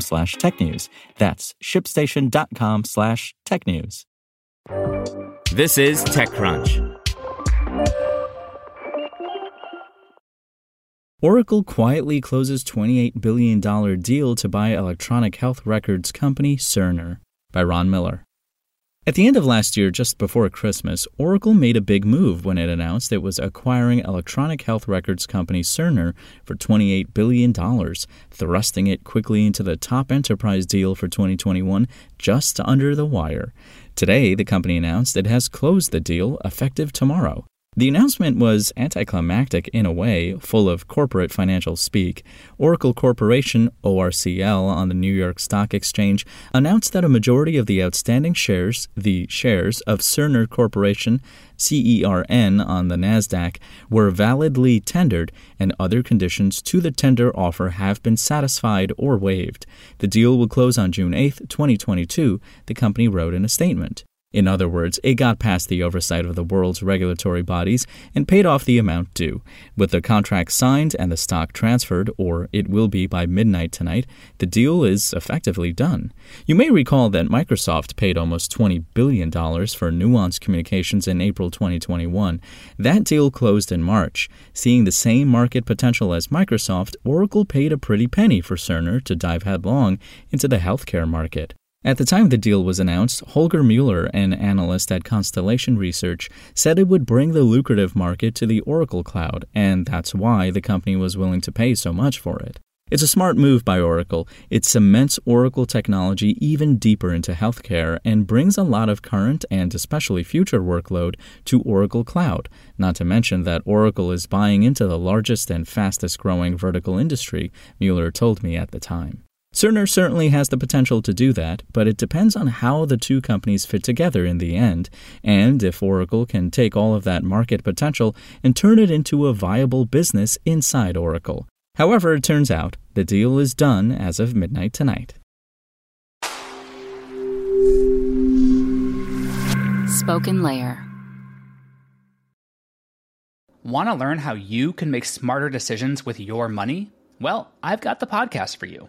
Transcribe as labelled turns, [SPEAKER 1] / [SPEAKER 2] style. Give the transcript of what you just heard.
[SPEAKER 1] slash technews. That's shipstation.com slash technews.
[SPEAKER 2] This is TechCrunch.
[SPEAKER 3] Oracle quietly closes $28 billion deal to buy electronic health records company Cerner by Ron Miller. At the end of last year, just before Christmas, Oracle made a big move when it announced it was acquiring electronic health records company Cerner for $28 billion, thrusting it quickly into the top enterprise deal for 2021 just under the wire. Today, the company announced it has closed the deal effective tomorrow. The announcement was anticlimactic in a way, full of corporate financial speak. Oracle Corporation, ORCL, on the New York Stock Exchange announced that a majority of the outstanding shares, the shares of Cerner Corporation, CERN, on the NASDAQ, were validly tendered and other conditions to the tender offer have been satisfied or waived. The deal will close on June 8, 2022, the company wrote in a statement. In other words, it got past the oversight of the world's regulatory bodies and paid off the amount due. With the contract signed and the stock transferred, or it will be by midnight tonight, the deal is effectively done. You may recall that Microsoft paid almost $20 billion for Nuance Communications in April 2021. That deal closed in March. Seeing the same market potential as Microsoft, Oracle paid a pretty penny for Cerner to dive headlong into the healthcare market. At the time the deal was announced, Holger Mueller, an analyst at Constellation Research, said it would bring the lucrative market to the Oracle Cloud, and that's why the company was willing to pay so much for it. It's a smart move by Oracle. It cements Oracle technology even deeper into healthcare and brings a lot of current and especially future workload to Oracle Cloud. Not to mention that Oracle is buying into the largest and fastest growing vertical industry, Mueller told me at the time. Cerner certainly has the potential to do that, but it depends on how the two companies fit together in the end, and if Oracle can take all of that market potential and turn it into a viable business inside Oracle. However, it turns out the deal is done as of midnight tonight.
[SPEAKER 4] Spoken Layer.
[SPEAKER 5] Want to learn how you can make smarter decisions with your money? Well, I've got the podcast for you.